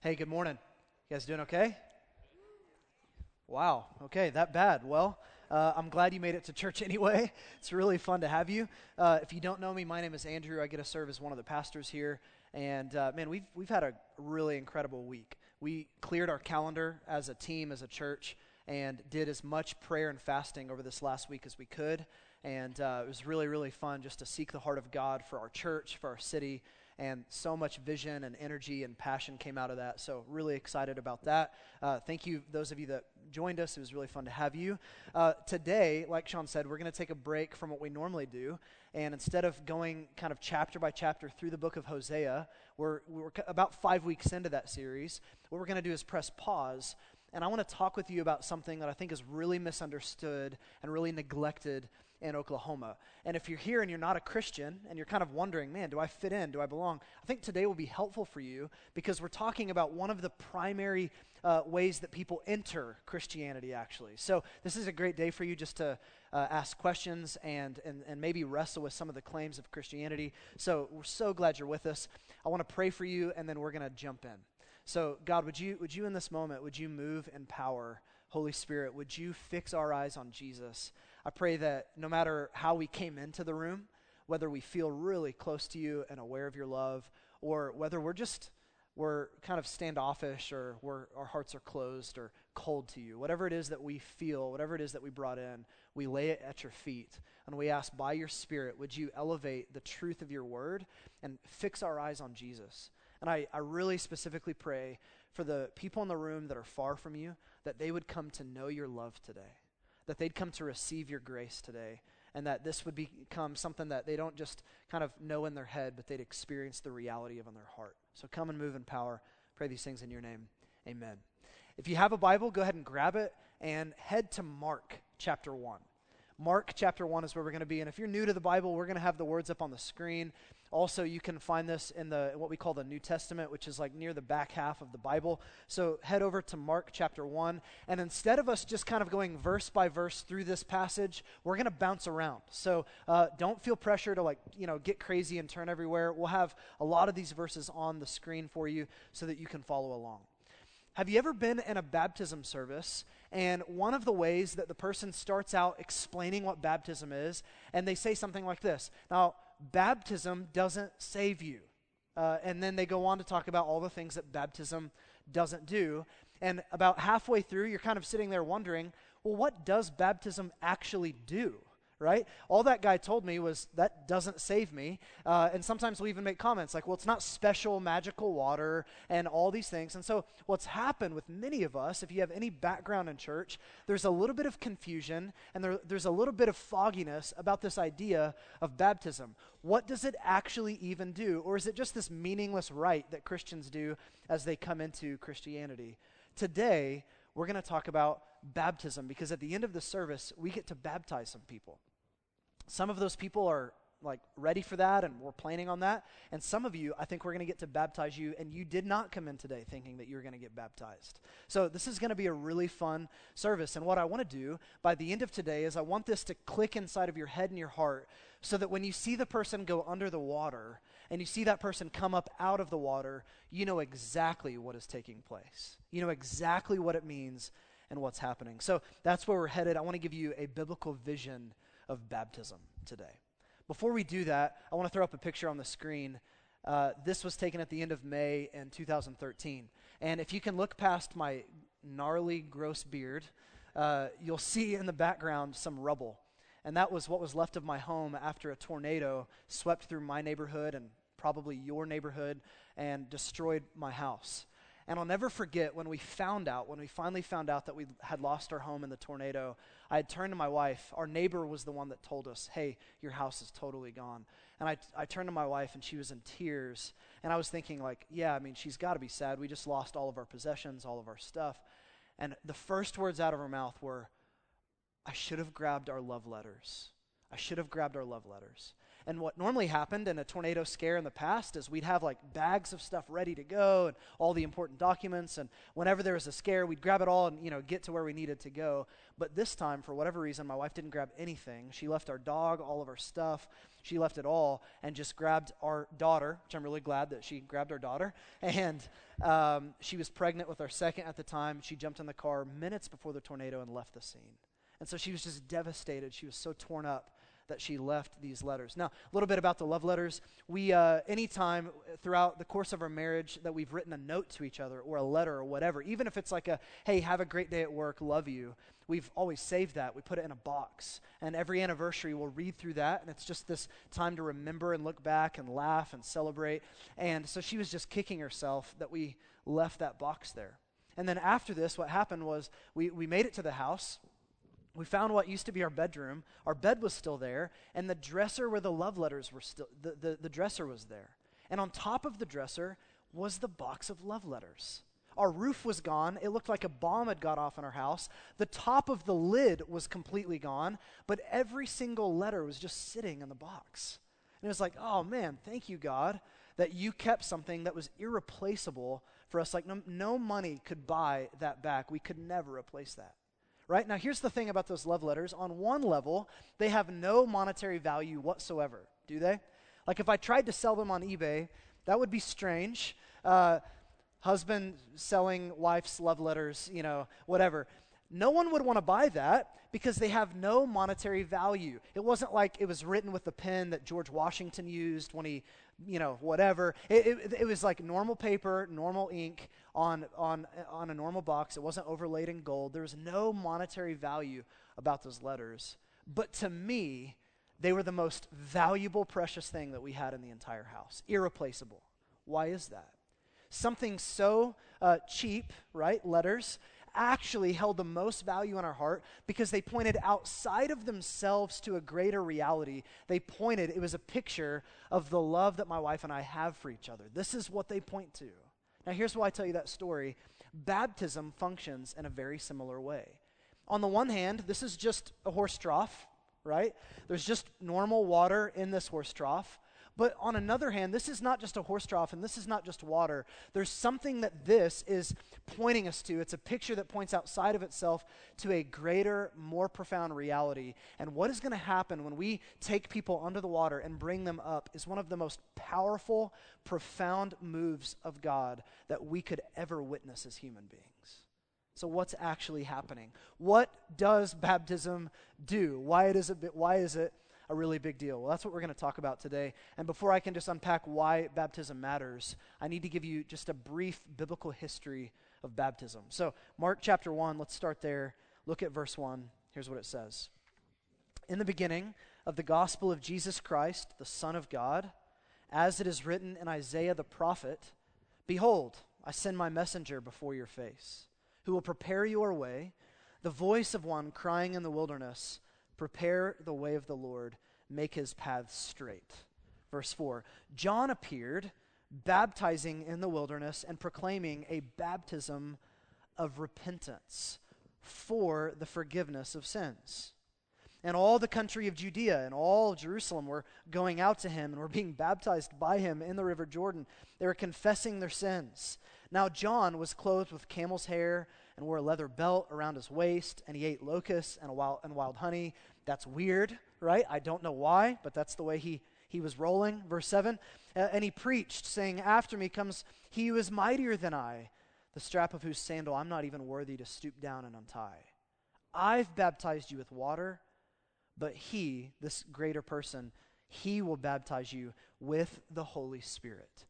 Hey, good morning. You guys doing okay? Wow, okay, that bad. Well, uh, I'm glad you made it to church anyway. It's really fun to have you. Uh, if you don't know me, my name is Andrew. I get to serve as one of the pastors here. And uh, man, we've, we've had a really incredible week. We cleared our calendar as a team, as a church, and did as much prayer and fasting over this last week as we could. And uh, it was really, really fun just to seek the heart of God for our church, for our city, and so much vision and energy and passion came out of that. So, really excited about that. Uh, thank you, those of you that joined us. It was really fun to have you. Uh, today, like Sean said, we're going to take a break from what we normally do. And instead of going kind of chapter by chapter through the book of Hosea, we're, we're about five weeks into that series. What we're going to do is press pause. And I want to talk with you about something that I think is really misunderstood and really neglected in Oklahoma. And if you're here and you're not a Christian and you're kind of wondering, man, do I fit in? Do I belong? I think today will be helpful for you because we're talking about one of the primary uh, ways that people enter Christianity, actually. So this is a great day for you just to uh, ask questions and, and, and maybe wrestle with some of the claims of Christianity. So we're so glad you're with us. I want to pray for you and then we're going to jump in. So, God, would you, would you in this moment, would you move in power? Holy Spirit, would you fix our eyes on Jesus? I pray that no matter how we came into the room, whether we feel really close to you and aware of your love, or whether we're just we're kind of standoffish or our hearts are closed or cold to you, whatever it is that we feel, whatever it is that we brought in, we lay it at your feet. And we ask, by your Spirit, would you elevate the truth of your word and fix our eyes on Jesus? And I, I really specifically pray for the people in the room that are far from you, that they would come to know your love today that they'd come to receive your grace today and that this would become something that they don't just kind of know in their head, but they'd experience the reality of in their heart. So come and move in power. Pray these things in your name. Amen. If you have a Bible, go ahead and grab it and head to Mark chapter 1. Mark chapter 1 is where we're going to be. And if you're new to the Bible, we're going to have the words up on the screen. Also, you can find this in the what we call the New Testament, which is like near the back half of the Bible. So head over to Mark chapter 1, and instead of us just kind of going verse by verse through this passage, we're going to bounce around. So uh, don't feel pressure to like, you know, get crazy and turn everywhere. We'll have a lot of these verses on the screen for you so that you can follow along. Have you ever been in a baptism service and one of the ways that the person starts out explaining what baptism is, and they say something like this Now, baptism doesn't save you. Uh, and then they go on to talk about all the things that baptism doesn't do. And about halfway through, you're kind of sitting there wondering, well, what does baptism actually do? Right? All that guy told me was that doesn't save me. Uh, and sometimes we even make comments like, well, it's not special magical water and all these things. And so, what's happened with many of us, if you have any background in church, there's a little bit of confusion and there, there's a little bit of fogginess about this idea of baptism. What does it actually even do? Or is it just this meaningless rite that Christians do as they come into Christianity? Today, we're going to talk about baptism because at the end of the service, we get to baptize some people. Some of those people are like ready for that and we're planning on that. And some of you, I think we're going to get to baptize you and you did not come in today thinking that you were going to get baptized. So this is going to be a really fun service. And what I want to do by the end of today is I want this to click inside of your head and your heart so that when you see the person go under the water and you see that person come up out of the water, you know exactly what is taking place. You know exactly what it means and what's happening. So that's where we're headed. I want to give you a biblical vision of baptism today. Before we do that, I want to throw up a picture on the screen. Uh, this was taken at the end of May in 2013. And if you can look past my gnarly, gross beard, uh, you'll see in the background some rubble. And that was what was left of my home after a tornado swept through my neighborhood and probably your neighborhood and destroyed my house. And I'll never forget when we found out, when we finally found out that we had lost our home in the tornado, I had turned to my wife. Our neighbor was the one that told us, hey, your house is totally gone. And I, I turned to my wife, and she was in tears. And I was thinking, like, yeah, I mean, she's got to be sad. We just lost all of our possessions, all of our stuff. And the first words out of her mouth were, I should have grabbed our love letters. I should have grabbed our love letters. And what normally happened in a tornado scare in the past is we'd have like bags of stuff ready to go and all the important documents. And whenever there was a scare, we'd grab it all and, you know, get to where we needed to go. But this time, for whatever reason, my wife didn't grab anything. She left our dog, all of our stuff. She left it all and just grabbed our daughter, which I'm really glad that she grabbed our daughter. And um, she was pregnant with our second at the time. She jumped in the car minutes before the tornado and left the scene. And so she was just devastated. She was so torn up that she left these letters. Now, a little bit about the love letters. We, uh, anytime throughout the course of our marriage that we've written a note to each other or a letter or whatever, even if it's like a, hey, have a great day at work, love you, we've always saved that. We put it in a box. And every anniversary, we'll read through that. And it's just this time to remember and look back and laugh and celebrate. And so she was just kicking herself that we left that box there. And then after this, what happened was we, we made it to the house we found what used to be our bedroom. Our bed was still there, and the dresser where the love letters were still, the, the, the dresser was there. And on top of the dresser was the box of love letters. Our roof was gone. It looked like a bomb had got off in our house. The top of the lid was completely gone, but every single letter was just sitting in the box. And it was like, oh man, thank you, God, that you kept something that was irreplaceable for us. Like, no, no money could buy that back. We could never replace that right? Now, here's the thing about those love letters. On one level, they have no monetary value whatsoever, do they? Like, if I tried to sell them on eBay, that would be strange. Uh, husband selling wife's love letters, you know, whatever. No one would want to buy that because they have no monetary value. It wasn't like it was written with the pen that George Washington used when he, you know, whatever. It, it, it, was like normal paper, normal ink on, on, on a normal box. It wasn't overlaid in gold. There was no monetary value about those letters. But to me, they were the most valuable, precious thing that we had in the entire house. Irreplaceable. Why is that? Something so uh, cheap, right? Letters actually held the most value in our heart because they pointed outside of themselves to a greater reality. They pointed, it was a picture of the love that my wife and I have for each other. This is what they point to. Now, here's why I tell you that story baptism functions in a very similar way. On the one hand, this is just a horse trough, right? There's just normal water in this horse trough. But on another hand, this is not just a horse trough and this is not just water. There's something that this is pointing us to. It's a picture that points outside of itself to a greater, more profound reality. And what is going to happen when we take people under the water and bring them up is one of the most powerful, profound moves of God that we could ever witness as human beings. So, what's actually happening? What does baptism do? Why, it is, why is it a really big deal. Well, that's what we're going to talk about today. And before I can just unpack why baptism matters, I need to give you just a brief biblical history of baptism. So, Mark chapter 1, let's start there. Look at verse 1. Here's what it says In the beginning of the gospel of Jesus Christ, the Son of God, as it is written in Isaiah the prophet, Behold, I send my messenger before your face, who will prepare your way, the voice of one crying in the wilderness Prepare the way of the Lord, make his paths straight. Verse 4 John appeared, baptizing in the wilderness and proclaiming a baptism of repentance for the forgiveness of sins. And all the country of Judea and all Jerusalem were going out to him and were being baptized by him in the river Jordan. They were confessing their sins. Now, John was clothed with camel's hair and wore a leather belt around his waist, and he ate locusts and wild, and wild honey. That's weird, right? I don't know why, but that's the way he, he was rolling. Verse 7 uh, And he preached, saying, After me comes he who is mightier than I, the strap of whose sandal I'm not even worthy to stoop down and untie. I've baptized you with water, but he, this greater person, he will baptize you with the Holy Spirit.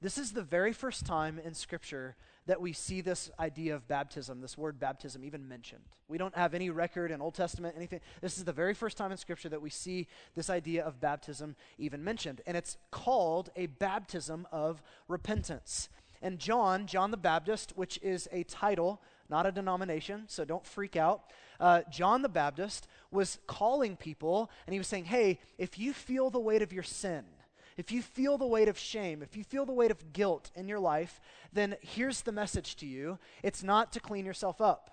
This is the very first time in Scripture that we see this idea of baptism, this word baptism, even mentioned. We don't have any record in Old Testament, anything. This is the very first time in Scripture that we see this idea of baptism even mentioned. And it's called a baptism of repentance. And John, John the Baptist, which is a title, not a denomination, so don't freak out. Uh, John the Baptist was calling people, and he was saying, hey, if you feel the weight of your sin, if you feel the weight of shame, if you feel the weight of guilt in your life, then here's the message to you it's not to clean yourself up.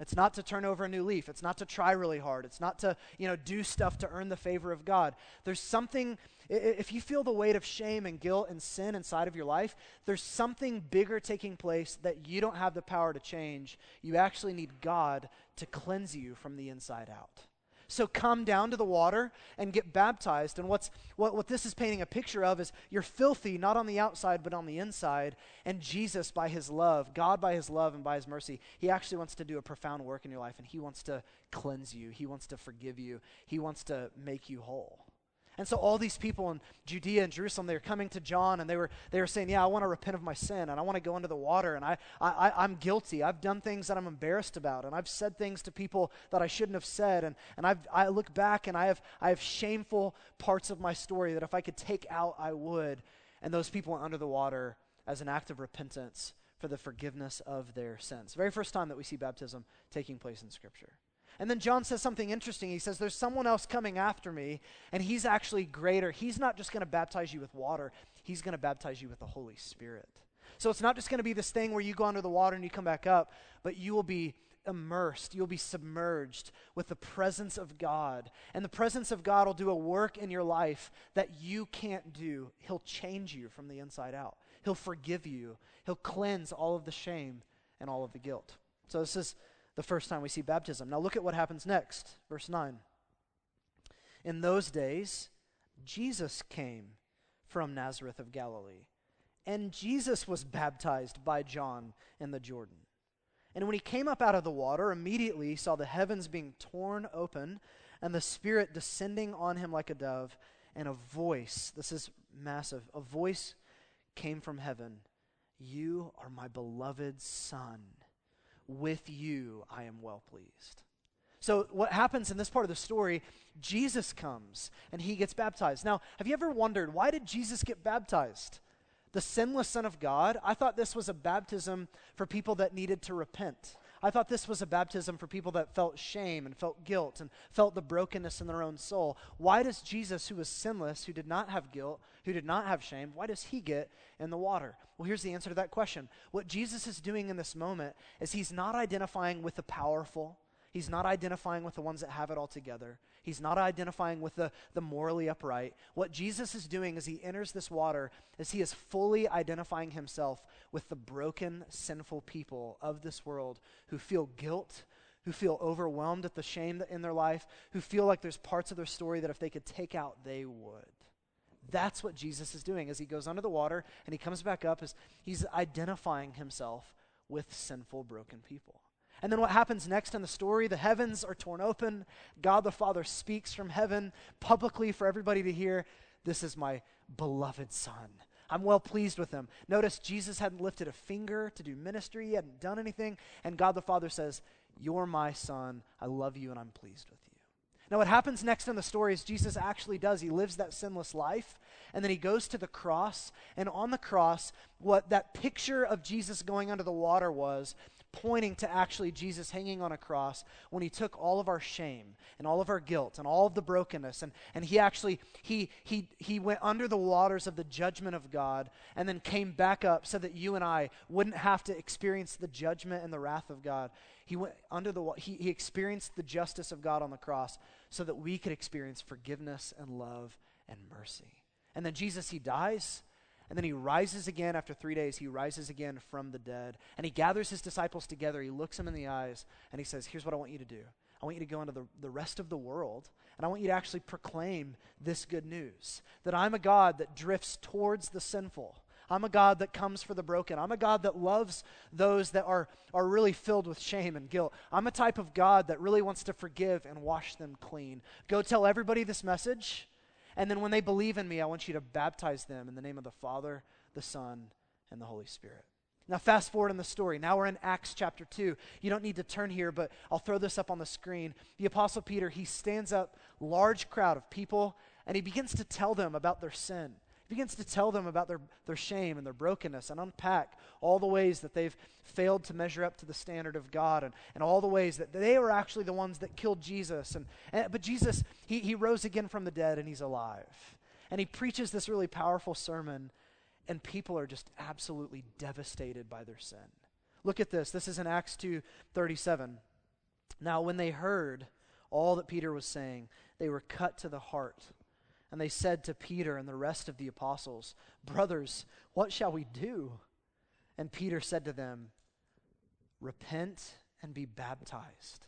It's not to turn over a new leaf. It's not to try really hard. It's not to, you know, do stuff to earn the favor of God. There's something if you feel the weight of shame and guilt and sin inside of your life, there's something bigger taking place that you don't have the power to change. You actually need God to cleanse you from the inside out. So come down to the water and get baptized. And what's, what, what this is painting a picture of is you're filthy, not on the outside, but on the inside. And Jesus, by his love, God, by his love and by his mercy, he actually wants to do a profound work in your life. And he wants to cleanse you, he wants to forgive you, he wants to make you whole. And so all these people in Judea and Jerusalem, they were coming to John and they were, they were saying, Yeah, I want to repent of my sin and I want to go into the water and I, I, I'm guilty. I've done things that I'm embarrassed about and I've said things to people that I shouldn't have said. And, and I've, I look back and I have, I have shameful parts of my story that if I could take out, I would. And those people went under the water as an act of repentance for the forgiveness of their sins. Very first time that we see baptism taking place in Scripture. And then John says something interesting. He says, There's someone else coming after me, and he's actually greater. He's not just going to baptize you with water, he's going to baptize you with the Holy Spirit. So it's not just going to be this thing where you go under the water and you come back up, but you will be immersed, you'll be submerged with the presence of God. And the presence of God will do a work in your life that you can't do. He'll change you from the inside out, He'll forgive you, He'll cleanse all of the shame and all of the guilt. So this is the first time we see baptism. Now look at what happens next. Verse 9. In those days, Jesus came from Nazareth of Galilee, and Jesus was baptized by John in the Jordan. And when he came up out of the water, immediately he saw the heavens being torn open, and the Spirit descending on him like a dove, and a voice, this is massive, a voice came from heaven You are my beloved Son with you I am well pleased. So, what happens in this part of the story, Jesus comes and he gets baptized. Now, have you ever wondered why did Jesus get baptized? The sinless Son of God? I thought this was a baptism for people that needed to repent. I thought this was a baptism for people that felt shame and felt guilt and felt the brokenness in their own soul. Why does Jesus, who was sinless, who did not have guilt, who did not have shame, why does he get in the water? Well, here's the answer to that question. What Jesus is doing in this moment is he's not identifying with the powerful. He's not identifying with the ones that have it all together. He's not identifying with the, the morally upright. What Jesus is doing as he enters this water is he is fully identifying himself with the broken, sinful people of this world who feel guilt, who feel overwhelmed at the shame in their life, who feel like there's parts of their story that if they could take out, they would. That's what Jesus is doing as he goes under the water and he comes back up, as he's identifying himself with sinful, broken people. And then what happens next in the story? The heavens are torn open. God the Father speaks from heaven publicly for everybody to hear This is my beloved Son. I'm well pleased with him. Notice Jesus hadn't lifted a finger to do ministry, he hadn't done anything. And God the Father says, You're my Son. I love you and I'm pleased with you. Now, what happens next in the story is Jesus actually does. He lives that sinless life, and then he goes to the cross. And on the cross, what that picture of Jesus going under the water was pointing to actually Jesus hanging on a cross when he took all of our shame and all of our guilt and all of the brokenness and, and he actually he he he went under the waters of the judgment of God and then came back up so that you and I wouldn't have to experience the judgment and the wrath of God. He went under the he, he experienced the justice of God on the cross so that we could experience forgiveness and love and mercy. And then Jesus he dies and then he rises again after three days. He rises again from the dead. And he gathers his disciples together. He looks them in the eyes and he says, Here's what I want you to do. I want you to go into the, the rest of the world and I want you to actually proclaim this good news that I'm a God that drifts towards the sinful. I'm a God that comes for the broken. I'm a God that loves those that are, are really filled with shame and guilt. I'm a type of God that really wants to forgive and wash them clean. Go tell everybody this message and then when they believe in me, I want you to baptize them in the name of the Father, the Son, and the Holy Spirit. Now, fast forward in the story. Now we're in Acts chapter 2. You don't need to turn here, but I'll throw this up on the screen. The Apostle Peter, he stands up, large crowd of people, and he begins to tell them about their sin begins to tell them about their, their shame and their brokenness and unpack all the ways that they've failed to measure up to the standard of God and, and all the ways that they were actually the ones that killed Jesus. And, and, but Jesus, he, he rose again from the dead and he's alive. And he preaches this really powerful sermon, and people are just absolutely devastated by their sin. Look at this. This is in Acts 2 37. Now, when they heard all that Peter was saying, they were cut to the heart and they said to Peter and the rest of the apostles, Brothers, what shall we do? And Peter said to them, Repent and be baptized,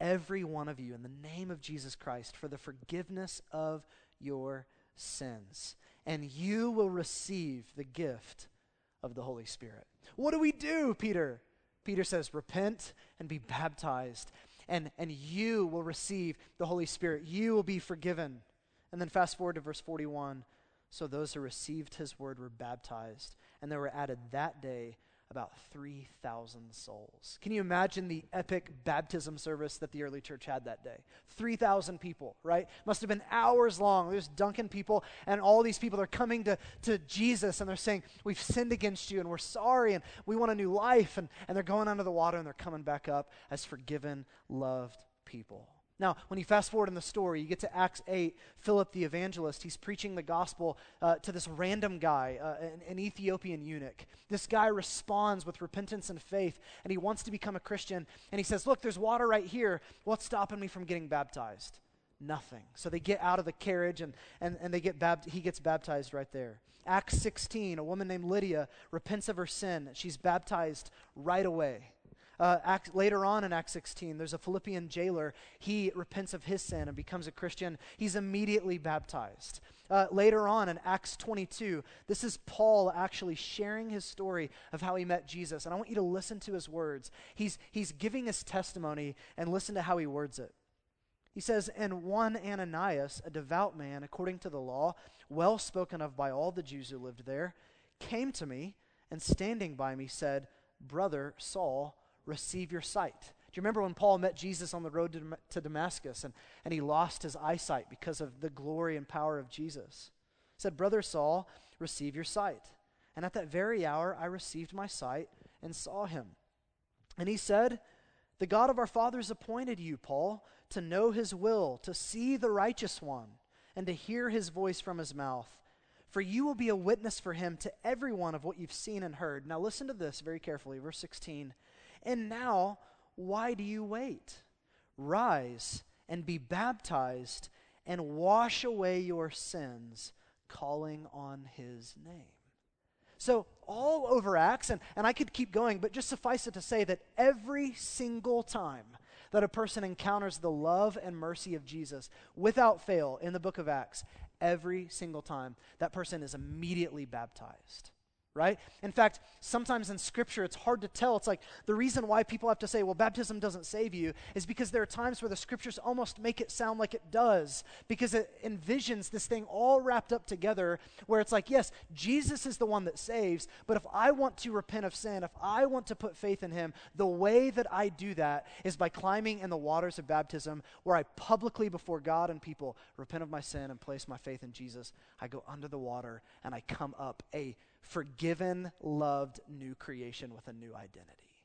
every one of you, in the name of Jesus Christ, for the forgiveness of your sins, and you will receive the gift of the Holy Spirit. What do we do, Peter? Peter says, Repent and be baptized, and, and you will receive the Holy Spirit. You will be forgiven. And then fast forward to verse 41. So those who received his word were baptized, and there were added that day about 3,000 souls. Can you imagine the epic baptism service that the early church had that day? 3,000 people, right? Must have been hours long. There's dunking people, and all these people are coming to, to Jesus and they're saying, We've sinned against you and we're sorry and we want a new life. And, and they're going under the water and they're coming back up as forgiven, loved people. Now, when you fast forward in the story, you get to Acts 8, Philip the evangelist, he's preaching the gospel uh, to this random guy, uh, an, an, Ethiopian eunuch. This guy responds with repentance and faith, and he wants to become a Christian. And he says, Look, there's water right here. What's stopping me from getting baptized? Nothing. So they get out of the carriage, and, and, and they get bab- he gets baptized right there. Acts 16, a woman named Lydia repents of her sin. She's baptized right away. Uh, Act, later on in Acts 16, there's a Philippian jailer. He repents of his sin and becomes a Christian. He's immediately baptized. Uh, later on in Acts 22, this is Paul actually sharing his story of how he met Jesus. And I want you to listen to his words. He's, he's giving his testimony, and listen to how he words it. He says, And one Ananias, a devout man according to the law, well spoken of by all the Jews who lived there, came to me and standing by me said, Brother Saul, receive your sight. Do you remember when Paul met Jesus on the road to, to Damascus and, and he lost his eyesight because of the glory and power of Jesus? He said, Brother Saul, receive your sight. And at that very hour I received my sight and saw him. And he said, The God of our fathers appointed you, Paul, to know his will, to see the righteous one, and to hear his voice from his mouth. For you will be a witness for him to everyone of what you've seen and heard. Now listen to this very carefully. Verse 16. And now, why do you wait? Rise and be baptized and wash away your sins, calling on his name. So, all over Acts, and, and I could keep going, but just suffice it to say that every single time that a person encounters the love and mercy of Jesus, without fail, in the book of Acts, every single time, that person is immediately baptized right? In fact, sometimes in Scripture, it's hard to tell. It's like the reason why people have to say, well, baptism doesn't save you is because there are times where the Scriptures almost make it sound like it does, because it envisions this thing all wrapped up together where it's like, yes, Jesus is the one that saves, but if I want to repent of sin, if I want to put faith in Him, the way that I do that is by climbing in the waters of baptism where I publicly, before God and people, repent of my sin and place my faith in Jesus. I go under the water and I come up a forgiven, loved new creation with a new identity.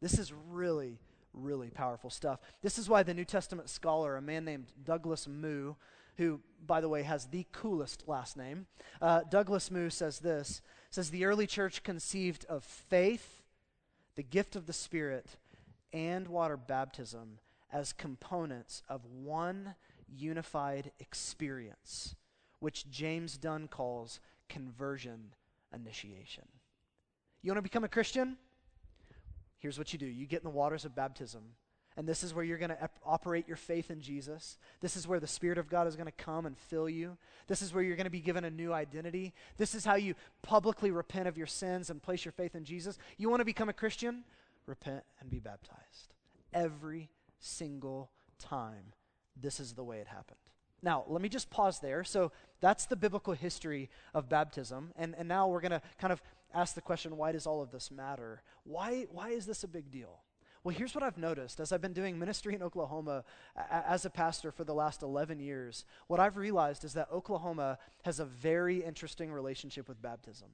This is really, really powerful stuff. This is why the New Testament scholar, a man named Douglas Moo, who, by the way, has the coolest last name, uh, Douglas Moo says this says the early church conceived of faith, the gift of the Spirit, and water baptism as components of one unified experience, which James Dunn calls conversion initiation. You want to become a Christian? Here's what you do you get in the waters of baptism. And this is where you're going to ep- operate your faith in Jesus. This is where the Spirit of God is going to come and fill you. This is where you're going to be given a new identity. This is how you publicly repent of your sins and place your faith in Jesus. You want to become a Christian? Repent and be baptized. Every single time, this is the way it happened. Now, let me just pause there. So, that's the biblical history of baptism. And, and now we're going to kind of ask the question why does all of this matter? Why, why is this a big deal? Well, here's what I've noticed as I've been doing ministry in Oklahoma a- as a pastor for the last 11 years. What I've realized is that Oklahoma has a very interesting relationship with baptism.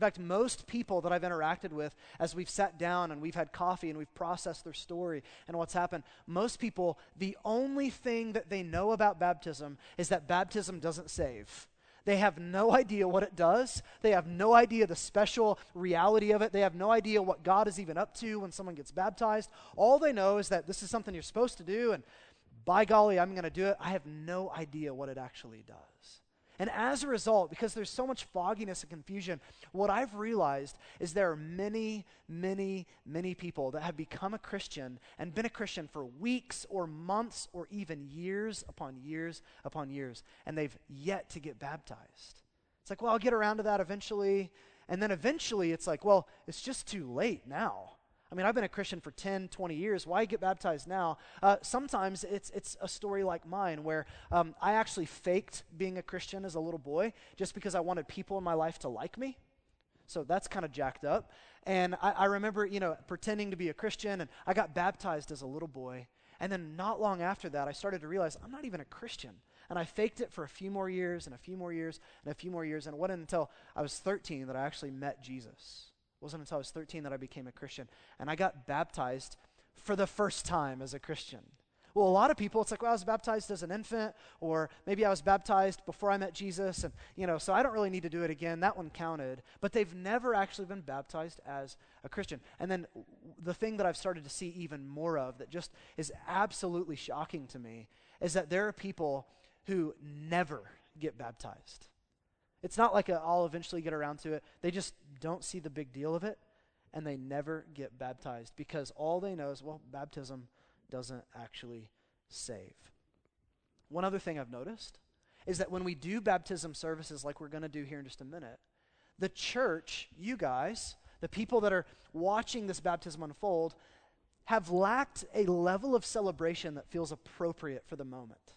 In fact, most people that I've interacted with as we've sat down and we've had coffee and we've processed their story and what's happened, most people, the only thing that they know about baptism is that baptism doesn't save. They have no idea what it does. They have no idea the special reality of it. They have no idea what God is even up to when someone gets baptized. All they know is that this is something you're supposed to do, and by golly, I'm going to do it. I have no idea what it actually does. And as a result, because there's so much fogginess and confusion, what I've realized is there are many, many, many people that have become a Christian and been a Christian for weeks or months or even years upon years upon years, and they've yet to get baptized. It's like, well, I'll get around to that eventually. And then eventually it's like, well, it's just too late now. I mean, I've been a Christian for 10, 20 years. Why get baptized now? Uh, sometimes it's, it's a story like mine where um, I actually faked being a Christian as a little boy just because I wanted people in my life to like me. So that's kind of jacked up. And I, I remember, you know, pretending to be a Christian, and I got baptized as a little boy. And then not long after that, I started to realize I'm not even a Christian. And I faked it for a few more years and a few more years and a few more years. And it wasn't until I was 13 that I actually met Jesus. It wasn't until I was 13 that I became a Christian. And I got baptized for the first time as a Christian. Well, a lot of people, it's like, well, I was baptized as an infant, or maybe I was baptized before I met Jesus, and, you know, so I don't really need to do it again. That one counted. But they've never actually been baptized as a Christian. And then the thing that I've started to see even more of that just is absolutely shocking to me is that there are people who never get baptized. It's not like i will eventually get around to it. They just don't see the big deal of it, and they never get baptized because all they know is, well, baptism doesn't actually save. One other thing I've noticed is that when we do baptism services like we're going to do here in just a minute, the church, you guys, the people that are watching this baptism unfold, have lacked a level of celebration that feels appropriate for the moment,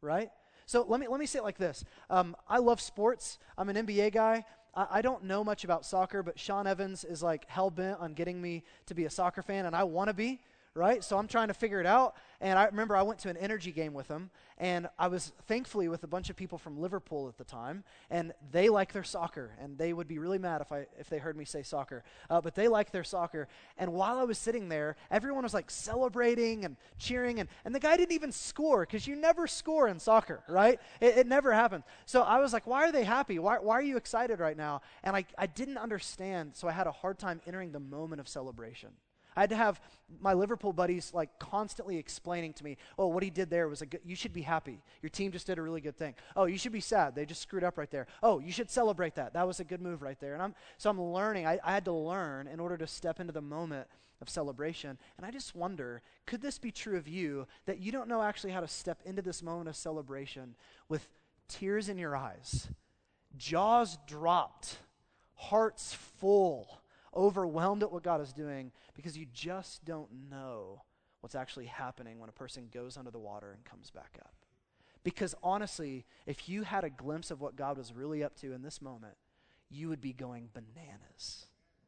right? So let me, let me say it like this. Um, I love sports, I'm an NBA guy. I, I don't know much about soccer, but Sean Evans is like hell bent on getting me to be a soccer fan, and I want to be right? So I'm trying to figure it out. And I remember I went to an energy game with them, and I was thankfully with a bunch of people from Liverpool at the time, and they like their soccer, and they would be really mad if I if they heard me say soccer. Uh, but they like their soccer. And while I was sitting there, everyone was like celebrating and cheering, and, and the guy didn't even score because you never score in soccer, right? It, it never happens. So I was like, why are they happy? Why, why are you excited right now? And I, I didn't understand, so I had a hard time entering the moment of celebration. I had to have my Liverpool buddies like constantly explaining to me, oh, what he did there was a good, you should be happy. Your team just did a really good thing. Oh, you should be sad. They just screwed up right there. Oh, you should celebrate that. That was a good move right there. And I'm, so I'm learning. I, I had to learn in order to step into the moment of celebration. And I just wonder, could this be true of you that you don't know actually how to step into this moment of celebration with tears in your eyes, jaws dropped, hearts full, overwhelmed at what God is doing because you just don't know what's actually happening when a person goes under the water and comes back up. Because honestly, if you had a glimpse of what God was really up to in this moment, you would be going bananas.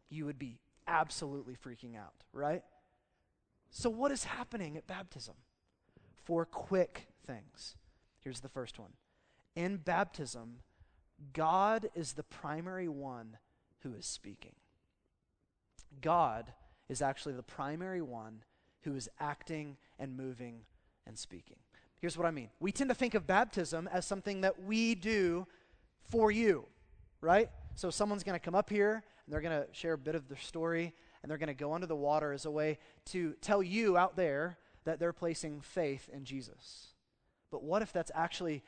You would be absolutely freaking out, right? So, what is happening at baptism? Four quick things. Here's the first one In baptism, God is the primary one who is speaking. God is actually the primary one who is acting and moving and speaking. Here's what I mean we tend to think of baptism as something that we do for you, right? So someone's going to come up here and they're going to share a bit of their story and they're going to go under the water as a way to tell you out there that they're placing faith in Jesus. But what if that's actually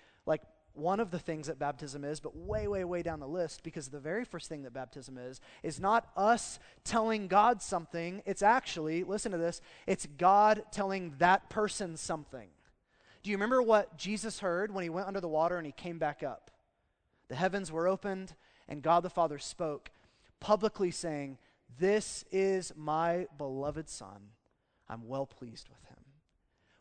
one of the things that baptism is, but way, way, way down the list, because the very first thing that baptism is, is not us telling God something. It's actually, listen to this, it's God telling that person something. Do you remember what Jesus heard when he went under the water and he came back up? The heavens were opened, and God the Father spoke, publicly saying, This is my beloved Son. I'm well pleased with him.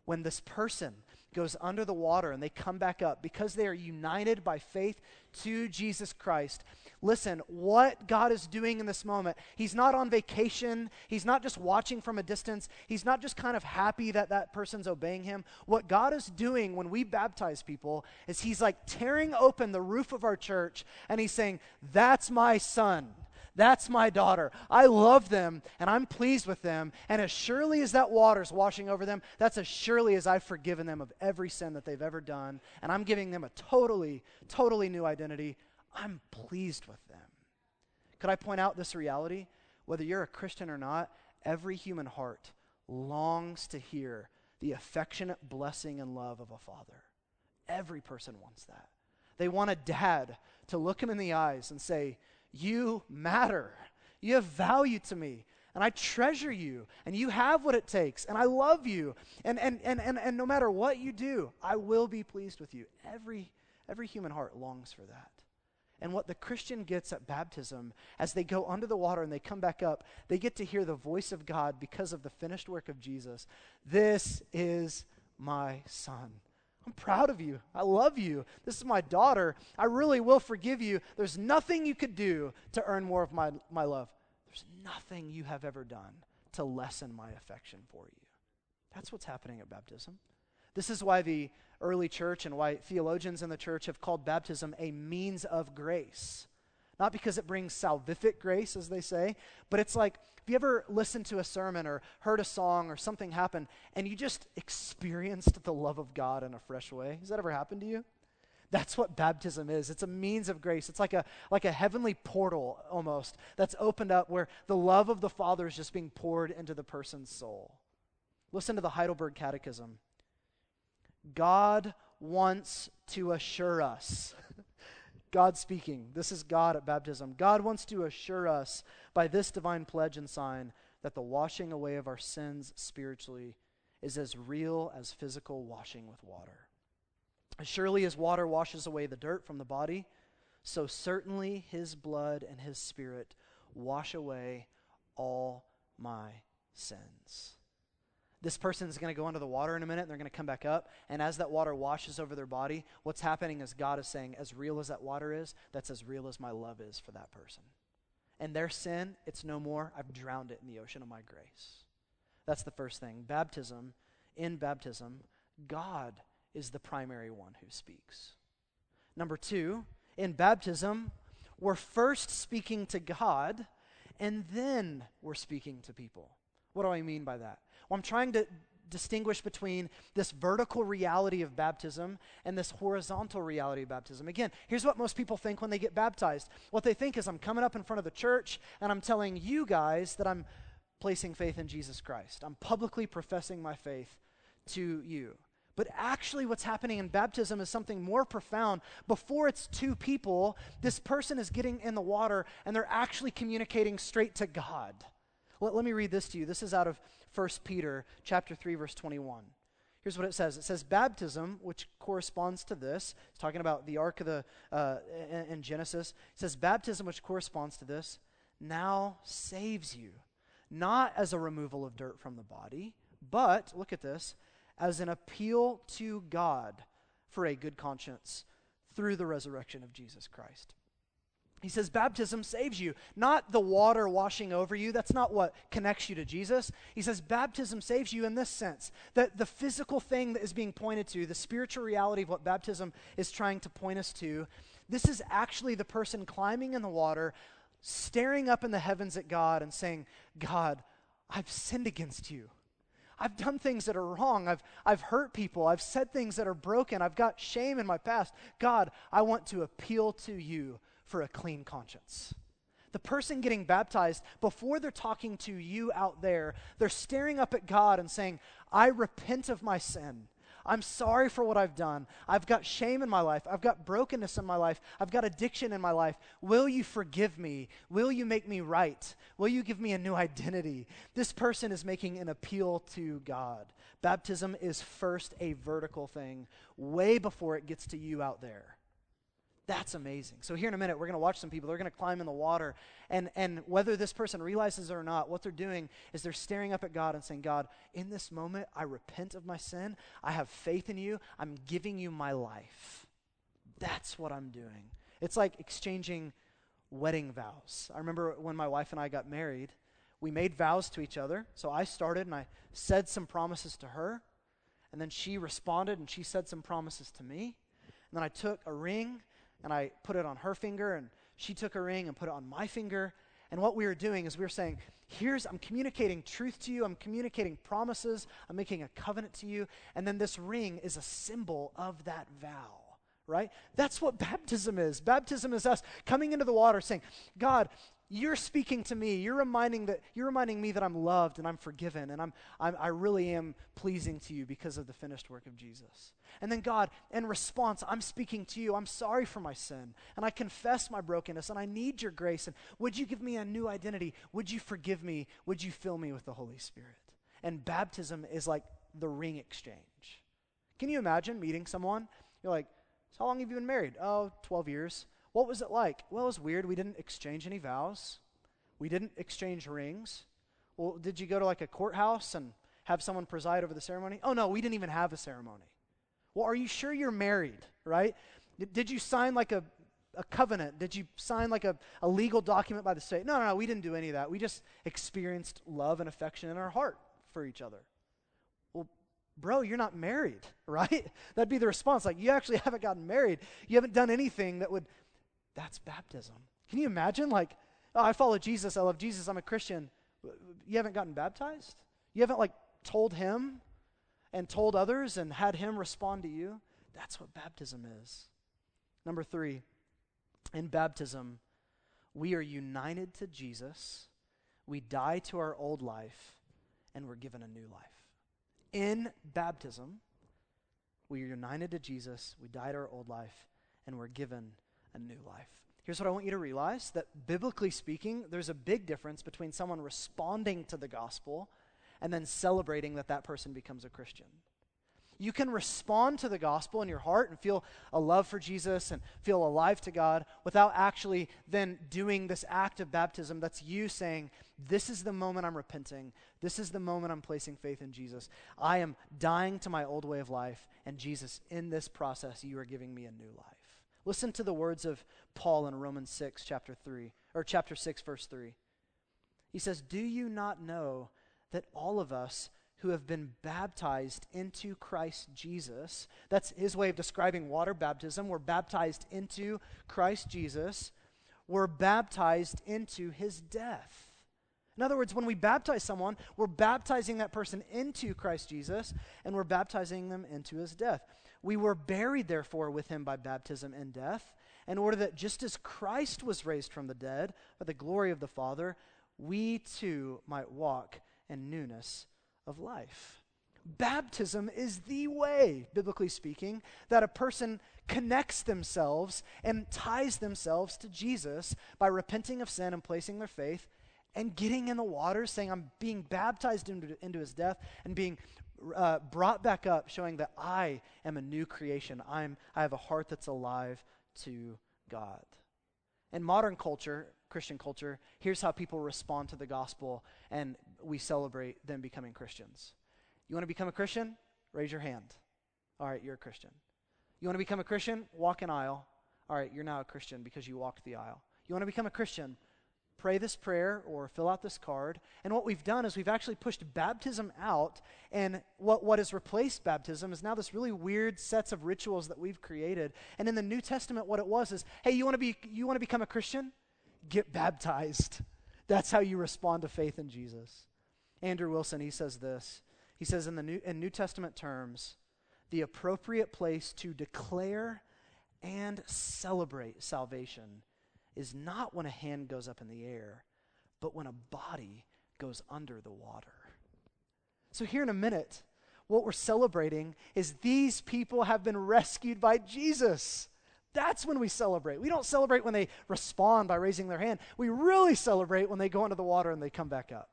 When this person, goes under the water and they come back up because they are united by faith to Jesus Christ. Listen, what God is doing in this moment, He's not on vacation. He's not just watching from a distance. He's not just kind of happy that that person's obeying Him. What God is doing when we baptize people is He's like tearing open the roof of our church and He's saying, That's my son. That's my daughter. I love them and I'm pleased with them. And as surely as that water's washing over them, that's as surely as I've forgiven them of every sin that they've ever done. And I'm giving them a totally, totally new identity. I'm pleased with them. Could I point out this reality? Whether you're a Christian or not, every human heart longs to hear the affectionate blessing and love of a father. Every person wants that. They want a dad to look him in the eyes and say, You matter. You have value to me. And I treasure you. And you have what it takes. And I love you. And, and, and, and, and no matter what you do, I will be pleased with you. Every, every human heart longs for that. And what the Christian gets at baptism, as they go under the water and they come back up, they get to hear the voice of God because of the finished work of Jesus. This is my son. I'm proud of you. I love you. This is my daughter. I really will forgive you. There's nothing you could do to earn more of my, my love. There's nothing you have ever done to lessen my affection for you. That's what's happening at baptism. This is why the early church and why theologians in the church have called baptism a means of grace. Not because it brings salvific grace, as they say, but it's like, have you ever listened to a sermon or heard a song or something happen and you just experienced the love of God in a fresh way? Has that ever happened to you? That's what baptism is. It's a means of grace. It's like a, like a heavenly portal almost that's opened up where the love of the Father is just being poured into the person's soul. Listen to the Heidelberg Catechism. God wants to assure us. God speaking. This is God at baptism. God wants to assure us by this divine pledge and sign that the washing away of our sins spiritually is as real as physical washing with water. As surely as water washes away the dirt from the body, so certainly his blood and his spirit wash away all my sins this person is going to go under the water in a minute and they're going to come back up. And as that water washes over their body, what's happening is God is saying, as real as that water is, that's as real as my love is for that person. And their sin, it's no more. I've drowned it in the ocean of my grace. That's the first thing. Baptism, in baptism, God is the primary one who speaks. Number two, in baptism, we're first speaking to God and then we're speaking to people. What do I mean by that? Well, I'm trying to distinguish between this vertical reality of baptism and this horizontal reality of baptism. Again, here's what most people think when they get baptized. What they think is I'm coming up in front of the church and I'm telling you guys that I'm placing faith in Jesus Christ. I'm publicly professing my faith to you. But actually, what's happening in baptism is something more profound. Before it's to people, this person is getting in the water and they're actually communicating straight to God. Let, let me read this to you. This is out of 1 Peter chapter 3 verse 21. Here's what it says. It says baptism, which corresponds to this. It's talking about the ark of the uh, in, in Genesis. It says baptism, which corresponds to this, now saves you, not as a removal of dirt from the body, but look at this, as an appeal to God for a good conscience through the resurrection of Jesus Christ. He says baptism saves you, not the water washing over you. That's not what connects you to Jesus. He says baptism saves you in this sense that the physical thing that is being pointed to, the spiritual reality of what baptism is trying to point us to, this is actually the person climbing in the water, staring up in the heavens at God and saying, God, I've sinned against you. I've done things that are wrong. I've, I've hurt people. I've said things that are broken. I've got shame in my past. God, I want to appeal to you for a clean conscience. The person getting baptized, before they're talking to you out there, they're staring up at God and saying, I repent of my sin. I'm sorry for what I've done. I've got shame in my life. I've got brokenness in my life. I've got addiction in my life. Will you forgive me? Will you make me right? Will you give me a new identity? This person is making an appeal to God. Baptism is first a vertical thing, way before it gets to you out there. That's amazing. So, here in a minute, we're going to watch some people. They're going to climb in the water. And, and whether this person realizes it or not, what they're doing is they're staring up at God and saying, God, in this moment, I repent of my sin. I have faith in you. I'm giving you my life. That's what I'm doing. It's like exchanging wedding vows. I remember when my wife and I got married, we made vows to each other. So, I started and I said some promises to her. And then she responded and she said some promises to me. And then I took a ring and I put it on her finger, and she took a ring and put it on my finger. And what we were doing is we were saying, Here's, I'm communicating truth to you, I'm communicating promises, I'm making a covenant to you, and then this ring is a symbol of that vow right? That's what baptism is. Baptism is us coming into the water saying, God, you're speaking to me. You're reminding that you're reminding me that I'm loved and I'm forgiven and I'm, I'm I really am pleasing to you because of the finished work of Jesus. And then God, in response, I'm speaking to you. I'm sorry for my sin and I confess my brokenness and I need your grace. And would you give me a new identity? Would you forgive me? Would you fill me with the Holy Spirit? And baptism is like the ring exchange. Can you imagine meeting someone? You're like, so how long have you been married? Oh, 12 years. What was it like? Well, it was weird. We didn't exchange any vows, we didn't exchange rings. Well, did you go to like a courthouse and have someone preside over the ceremony? Oh, no, we didn't even have a ceremony. Well, are you sure you're married, right? Did you sign like a, a covenant? Did you sign like a, a legal document by the state? No, no, no, we didn't do any of that. We just experienced love and affection in our heart for each other. Well, bro, you're not married, right? That'd be the response. Like, you actually haven't gotten married. You haven't done anything that would that's baptism. Can you imagine? Like, oh, I follow Jesus. I love Jesus. I'm a Christian. You haven't gotten baptized? You haven't, like, told him and told others and had him respond to you? That's what baptism is. Number three, in baptism, we are united to Jesus, we die to our old life, and we're given a new life. In baptism, we are united to Jesus, we die to our old life, and we're given a new life. Here's what I want you to realize that biblically speaking, there's a big difference between someone responding to the gospel and then celebrating that that person becomes a Christian. You can respond to the gospel in your heart and feel a love for Jesus and feel alive to God without actually then doing this act of baptism that's you saying, This is the moment I'm repenting. This is the moment I'm placing faith in Jesus. I am dying to my old way of life, and Jesus, in this process, you are giving me a new life. Listen to the words of Paul in Romans 6, chapter 3, or chapter 6, verse 3. He says, Do you not know that all of us who have been baptized into Christ Jesus, that's his way of describing water baptism, we're baptized into Christ Jesus, we're baptized into his death. In other words, when we baptize someone, we're baptizing that person into Christ Jesus, and we're baptizing them into his death. We were buried, therefore, with him by baptism in death, in order that just as Christ was raised from the dead by the glory of the Father, we too might walk in newness of life. Baptism is the way, biblically speaking, that a person connects themselves and ties themselves to Jesus by repenting of sin and placing their faith and getting in the water, saying, I'm being baptized into, into his death and being uh, brought back up, showing that I am a new creation. I'm, I have a heart that's alive to God. In modern culture, Christian culture, here's how people respond to the gospel, and we celebrate them becoming Christians. You want to become a Christian? Raise your hand. All right, you're a Christian. You want to become a Christian? Walk an aisle. All right, you're now a Christian because you walked the aisle. You want to become a Christian? Pray this prayer or fill out this card. And what we've done is we've actually pushed baptism out. And what, what has replaced baptism is now this really weird sets of rituals that we've created. And in the New Testament, what it was is hey, you want to be you want to become a Christian? Get baptized. That's how you respond to faith in Jesus. Andrew Wilson, he says this. He says in the New, in New Testament terms, the appropriate place to declare and celebrate salvation is not when a hand goes up in the air, but when a body goes under the water. So, here in a minute, what we're celebrating is these people have been rescued by Jesus. That's when we celebrate. We don't celebrate when they respond by raising their hand. We really celebrate when they go into the water and they come back up.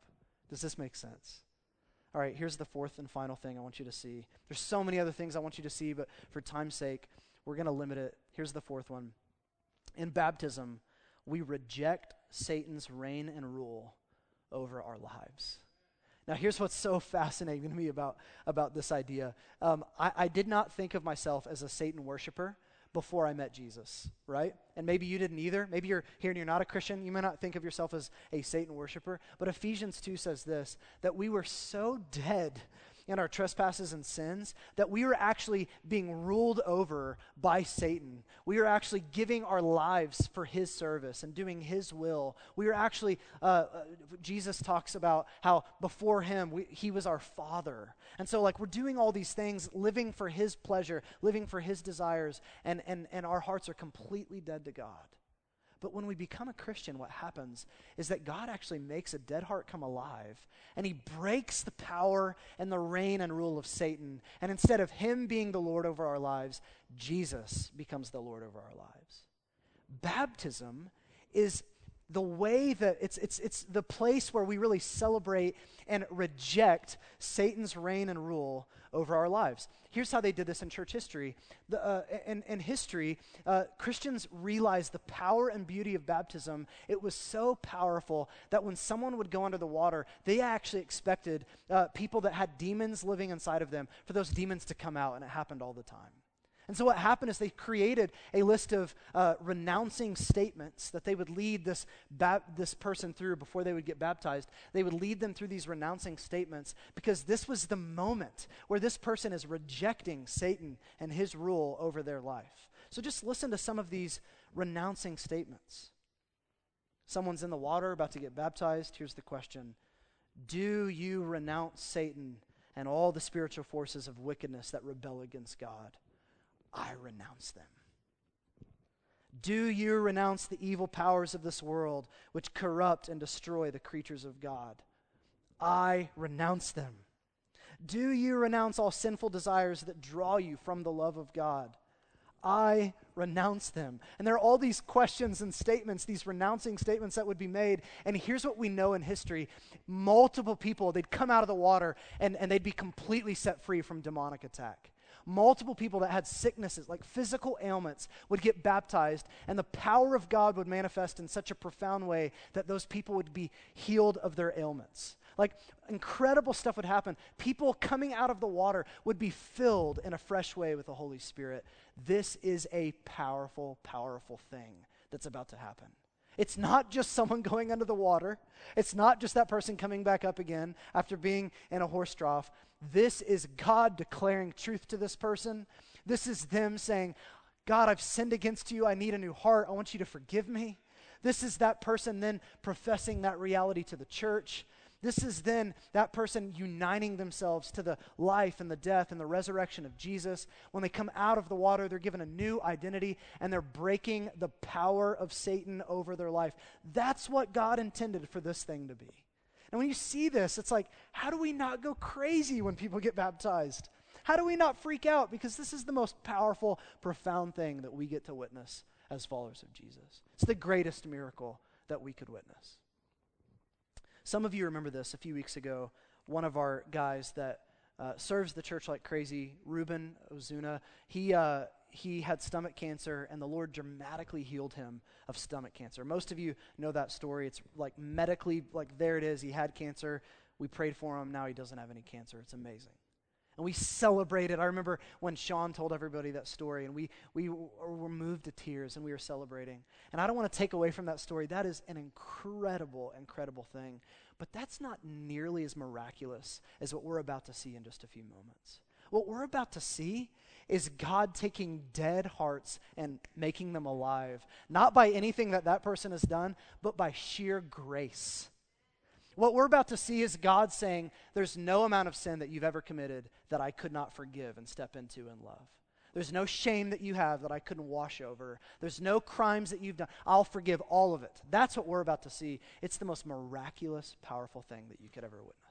Does this make sense? All right, here's the fourth and final thing I want you to see. There's so many other things I want you to see, but for time's sake, we're going to limit it. Here's the fourth one. In baptism, we reject Satan's reign and rule over our lives. Now, here's what's so fascinating to me about, about this idea. Um, I, I did not think of myself as a Satan worshiper before I met Jesus, right? And maybe you didn't either. Maybe you're here and you're not a Christian. You may not think of yourself as a Satan worshiper. But Ephesians 2 says this that we were so dead in our trespasses and sins that we are actually being ruled over by Satan. We are actually giving our lives for his service and doing his will. We are actually, uh, uh, Jesus talks about how before him, we, he was our father. And so, like, we're doing all these things, living for his pleasure, living for his desires, and, and, and our hearts are completely dead to God. But when we become a Christian, what happens is that God actually makes a dead heart come alive, and He breaks the power and the reign and rule of Satan. And instead of Him being the Lord over our lives, Jesus becomes the Lord over our lives. Baptism is the way that it's, it's, it's the place where we really celebrate and reject Satan's reign and rule over our lives. Here's how they did this in church history. The, uh, in, in history, uh, Christians realized the power and beauty of baptism. It was so powerful that when someone would go under the water, they actually expected uh, people that had demons living inside of them for those demons to come out, and it happened all the time. And so what happened is they created a list of uh, renouncing statements that they would lead this, ba- this person through before they would get baptized. They would lead them through these renouncing statements because this was the moment where this person is rejecting Satan and his rule over their life. So just listen to some of these renouncing statements. Someone's in the water about to get baptized. Here's the question Do you renounce Satan and all the spiritual forces of wickedness that rebel against God? I renounce them. Do you renounce the evil powers of this world which corrupt and destroy the creatures of God? I renounce them. Do you renounce all sinful desires that draw you from the love of God? I renounce them. And there are all these questions and statements, these renouncing statements that would be made. And here's what we know in history multiple people, they'd come out of the water and, and they'd be completely set free from demonic attack multiple people that had sicknesses, like physical ailments, would get baptized, and the power of God would manifest in such a profound way that those people would be healed of their ailments. Like incredible stuff would happen. People coming out of the water would be filled in a fresh way with the Holy Spirit. This is a powerful, powerful thing that's about to happen. It's not just someone going under the water. It's not just that person coming back up again after being in a horse trough. This is God declaring truth to this person. This is them saying, God, I've sinned against you. I need a new heart. I want you to forgive me. This is that person then professing that reality to the church. This is then that person uniting themselves to the life and the death and the resurrection of Jesus. When they come out of the water, they're given a new identity and they're breaking the power of Satan over their life. That's what God intended for this thing to be. And when you see this, it's like, how do we not go crazy when people get baptized? How do we not freak out? Because this is the most powerful, profound thing that we get to witness as followers of Jesus. It's the greatest miracle that we could witness. Some of you remember this a few weeks ago. One of our guys that uh, serves the church like crazy, Ruben Ozuna, he, uh, he had stomach cancer, and the Lord dramatically healed him of stomach cancer. Most of you know that story. It's like medically, like there it is. He had cancer. We prayed for him. Now he doesn't have any cancer. It's amazing. And we celebrated. I remember when Sean told everybody that story, and we, we were moved to tears and we were celebrating. And I don't want to take away from that story. That is an incredible, incredible thing. But that's not nearly as miraculous as what we're about to see in just a few moments. What we're about to see is God taking dead hearts and making them alive, not by anything that that person has done, but by sheer grace. What we're about to see is God saying, There's no amount of sin that you've ever committed that I could not forgive and step into in love. There's no shame that you have that I couldn't wash over. There's no crimes that you've done. I'll forgive all of it. That's what we're about to see. It's the most miraculous, powerful thing that you could ever witness.